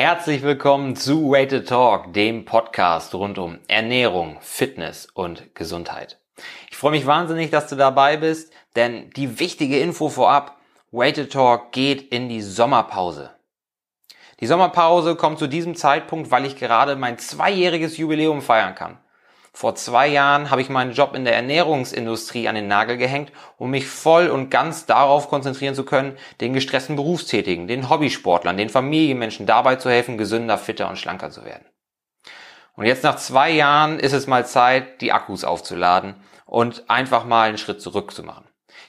Herzlich willkommen zu Weighted Talk, dem Podcast rund um Ernährung, Fitness und Gesundheit. Ich freue mich wahnsinnig, dass du dabei bist, denn die wichtige Info vorab, Weighted Talk geht in die Sommerpause. Die Sommerpause kommt zu diesem Zeitpunkt, weil ich gerade mein zweijähriges Jubiläum feiern kann. Vor zwei Jahren habe ich meinen Job in der Ernährungsindustrie an den Nagel gehängt, um mich voll und ganz darauf konzentrieren zu können, den gestressten Berufstätigen, den Hobbysportlern, den Familienmenschen dabei zu helfen, gesünder, fitter und schlanker zu werden. Und jetzt nach zwei Jahren ist es mal Zeit, die Akkus aufzuladen und einfach mal einen Schritt zurück zu machen.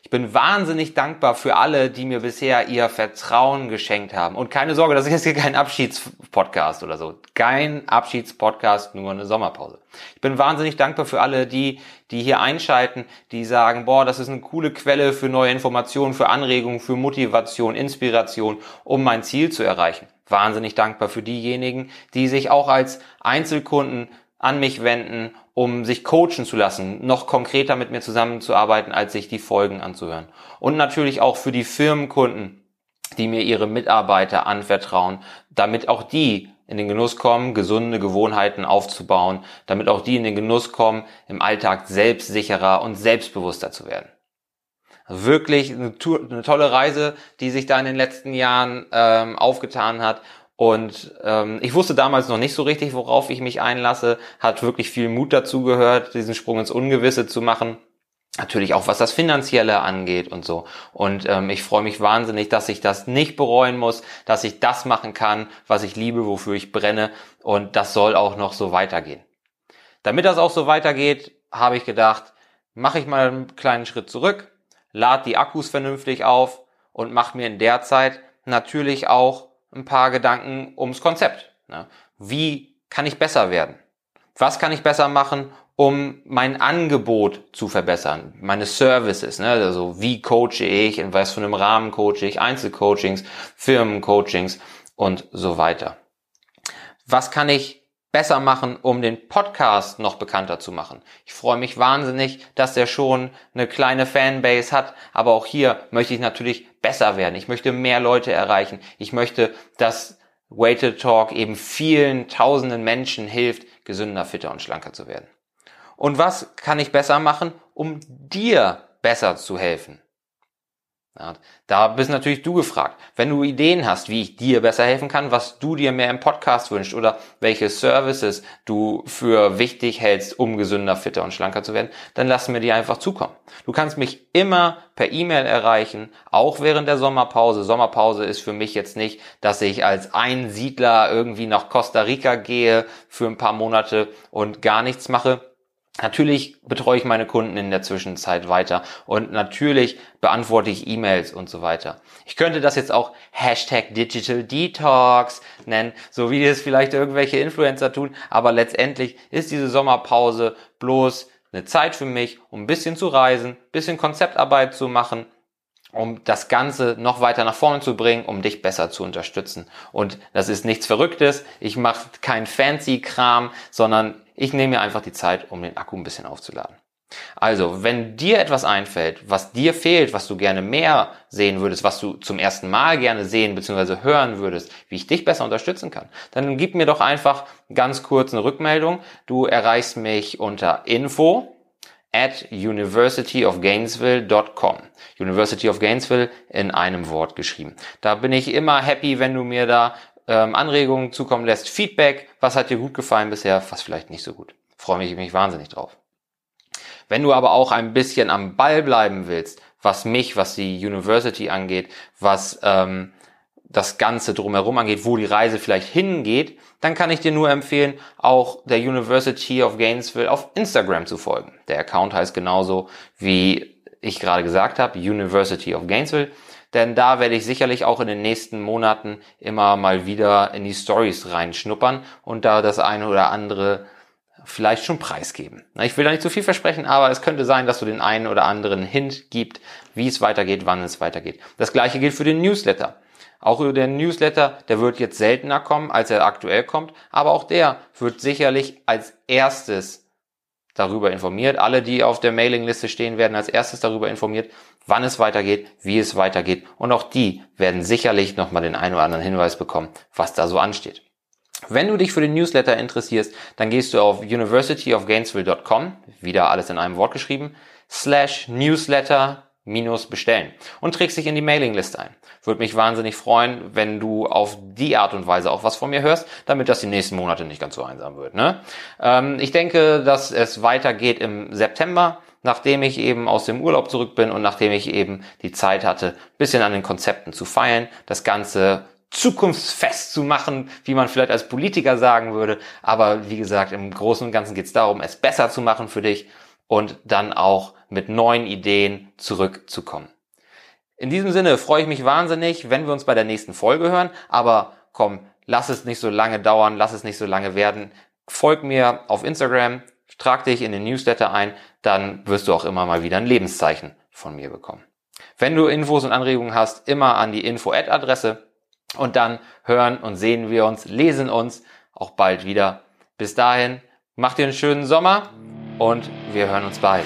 Ich bin wahnsinnig dankbar für alle, die mir bisher ihr Vertrauen geschenkt haben. Und keine Sorge, das ist jetzt hier kein Abschiedspodcast oder so. Kein Abschiedspodcast, nur eine Sommerpause. Ich bin wahnsinnig dankbar für alle, die, die hier einschalten, die sagen, boah, das ist eine coole Quelle für neue Informationen, für Anregungen, für Motivation, Inspiration, um mein Ziel zu erreichen. Wahnsinnig dankbar für diejenigen, die sich auch als Einzelkunden an mich wenden, um sich coachen zu lassen, noch konkreter mit mir zusammenzuarbeiten, als sich die Folgen anzuhören. Und natürlich auch für die Firmenkunden, die mir ihre Mitarbeiter anvertrauen, damit auch die in den Genuss kommen, gesunde Gewohnheiten aufzubauen, damit auch die in den Genuss kommen, im Alltag selbstsicherer und selbstbewusster zu werden. Wirklich eine, eine, tolle Reise, die sich da in den letzten Jahren ähm, aufgetan hat und ähm, ich wusste damals noch nicht so richtig, worauf ich mich einlasse. Hat wirklich viel Mut dazu gehört, diesen Sprung ins Ungewisse zu machen. Natürlich auch was das Finanzielle angeht und so. Und ähm, ich freue mich wahnsinnig, dass ich das nicht bereuen muss, dass ich das machen kann, was ich liebe, wofür ich brenne. Und das soll auch noch so weitergehen. Damit das auch so weitergeht, habe ich gedacht, mache ich mal einen kleinen Schritt zurück, lade die Akkus vernünftig auf und mache mir in der Zeit natürlich auch ein paar Gedanken ums Konzept. Ne? Wie kann ich besser werden? Was kann ich besser machen, um mein Angebot zu verbessern? Meine Services, ne? also wie coache ich, in was für einem Rahmen coache ich, Einzelcoachings, Firmencoachings und so weiter. Was kann ich besser machen, um den Podcast noch bekannter zu machen. Ich freue mich wahnsinnig, dass er schon eine kleine Fanbase hat, aber auch hier möchte ich natürlich besser werden. Ich möchte mehr Leute erreichen. Ich möchte, dass Weighted Talk eben vielen tausenden Menschen hilft, gesünder, fitter und schlanker zu werden. Und was kann ich besser machen, um dir besser zu helfen? Da bist natürlich du gefragt. Wenn du Ideen hast, wie ich dir besser helfen kann, was du dir mehr im Podcast wünschst oder welche Services du für wichtig hältst, um gesünder, fitter und schlanker zu werden, dann lass mir die einfach zukommen. Du kannst mich immer per E-Mail erreichen, auch während der Sommerpause. Sommerpause ist für mich jetzt nicht, dass ich als Einsiedler irgendwie nach Costa Rica gehe für ein paar Monate und gar nichts mache Natürlich betreue ich meine Kunden in der Zwischenzeit weiter und natürlich beantworte ich E-Mails und so weiter. Ich könnte das jetzt auch Hashtag Digital Detox nennen, so wie es vielleicht irgendwelche Influencer tun, aber letztendlich ist diese Sommerpause bloß eine Zeit für mich, um ein bisschen zu reisen, bisschen Konzeptarbeit zu machen, um das Ganze noch weiter nach vorne zu bringen, um dich besser zu unterstützen. Und das ist nichts Verrücktes. Ich mache kein fancy Kram, sondern ich nehme mir einfach die Zeit, um den Akku ein bisschen aufzuladen. Also, wenn dir etwas einfällt, was dir fehlt, was du gerne mehr sehen würdest, was du zum ersten Mal gerne sehen bzw. hören würdest, wie ich dich besser unterstützen kann, dann gib mir doch einfach ganz kurz eine Rückmeldung. Du erreichst mich unter info at universityofgainesville.com. University of Gainesville in einem Wort geschrieben. Da bin ich immer happy, wenn du mir da ähm, Anregungen zukommen lässt, Feedback, was hat dir gut gefallen bisher, was vielleicht nicht so gut. Freue mich, mich wahnsinnig drauf. Wenn du aber auch ein bisschen am Ball bleiben willst, was mich, was die University angeht, was ähm, das Ganze drumherum angeht, wo die Reise vielleicht hingeht, dann kann ich dir nur empfehlen, auch der University of Gainesville auf Instagram zu folgen. Der Account heißt genauso wie ich gerade gesagt habe, University of Gainesville denn da werde ich sicherlich auch in den nächsten Monaten immer mal wieder in die Stories reinschnuppern und da das eine oder andere vielleicht schon preisgeben. Ich will da nicht zu viel versprechen, aber es könnte sein, dass du den einen oder anderen Hint gibt, wie es weitergeht, wann es weitergeht. Das gleiche gilt für den Newsletter. Auch der Newsletter, der wird jetzt seltener kommen, als er aktuell kommt, aber auch der wird sicherlich als erstes darüber informiert. Alle, die auf der Mailingliste stehen, werden als erstes darüber informiert, wann es weitergeht, wie es weitergeht. Und auch die werden sicherlich nochmal den einen oder anderen Hinweis bekommen, was da so ansteht. Wenn du dich für den Newsletter interessierst, dann gehst du auf universityofgainesville.com, wieder alles in einem Wort geschrieben, slash newsletter minus bestellen und trägst dich in die Mailingliste ein. Würde mich wahnsinnig freuen, wenn du auf die Art und Weise auch was von mir hörst, damit das die nächsten Monate nicht ganz so einsam wird. Ne? Ähm, ich denke, dass es weitergeht im September, nachdem ich eben aus dem Urlaub zurück bin und nachdem ich eben die Zeit hatte, bisschen an den Konzepten zu feilen, das Ganze zukunftsfest zu machen, wie man vielleicht als Politiker sagen würde. Aber wie gesagt, im Großen und Ganzen geht es darum, es besser zu machen für dich und dann auch mit neuen Ideen zurückzukommen. In diesem Sinne freue ich mich wahnsinnig, wenn wir uns bei der nächsten Folge hören. Aber komm, lass es nicht so lange dauern, lass es nicht so lange werden. Folg mir auf Instagram, trag dich in den Newsletter ein, dann wirst du auch immer mal wieder ein Lebenszeichen von mir bekommen. Wenn du Infos und Anregungen hast, immer an die Info-Ad-Adresse und dann hören und sehen wir uns, lesen uns auch bald wieder. Bis dahin, mach dir einen schönen Sommer und wir hören uns bald.